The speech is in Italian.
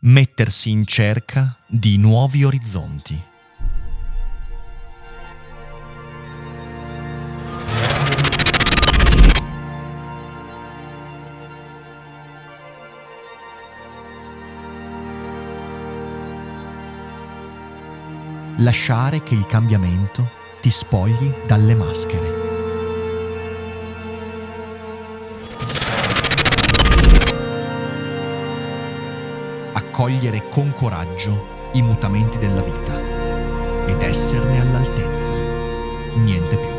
mettersi in cerca di nuovi orizzonti. Lasciare che il cambiamento ti spogli dalle maschere. Accogliere con coraggio i mutamenti della vita ed esserne all'altezza. Niente più.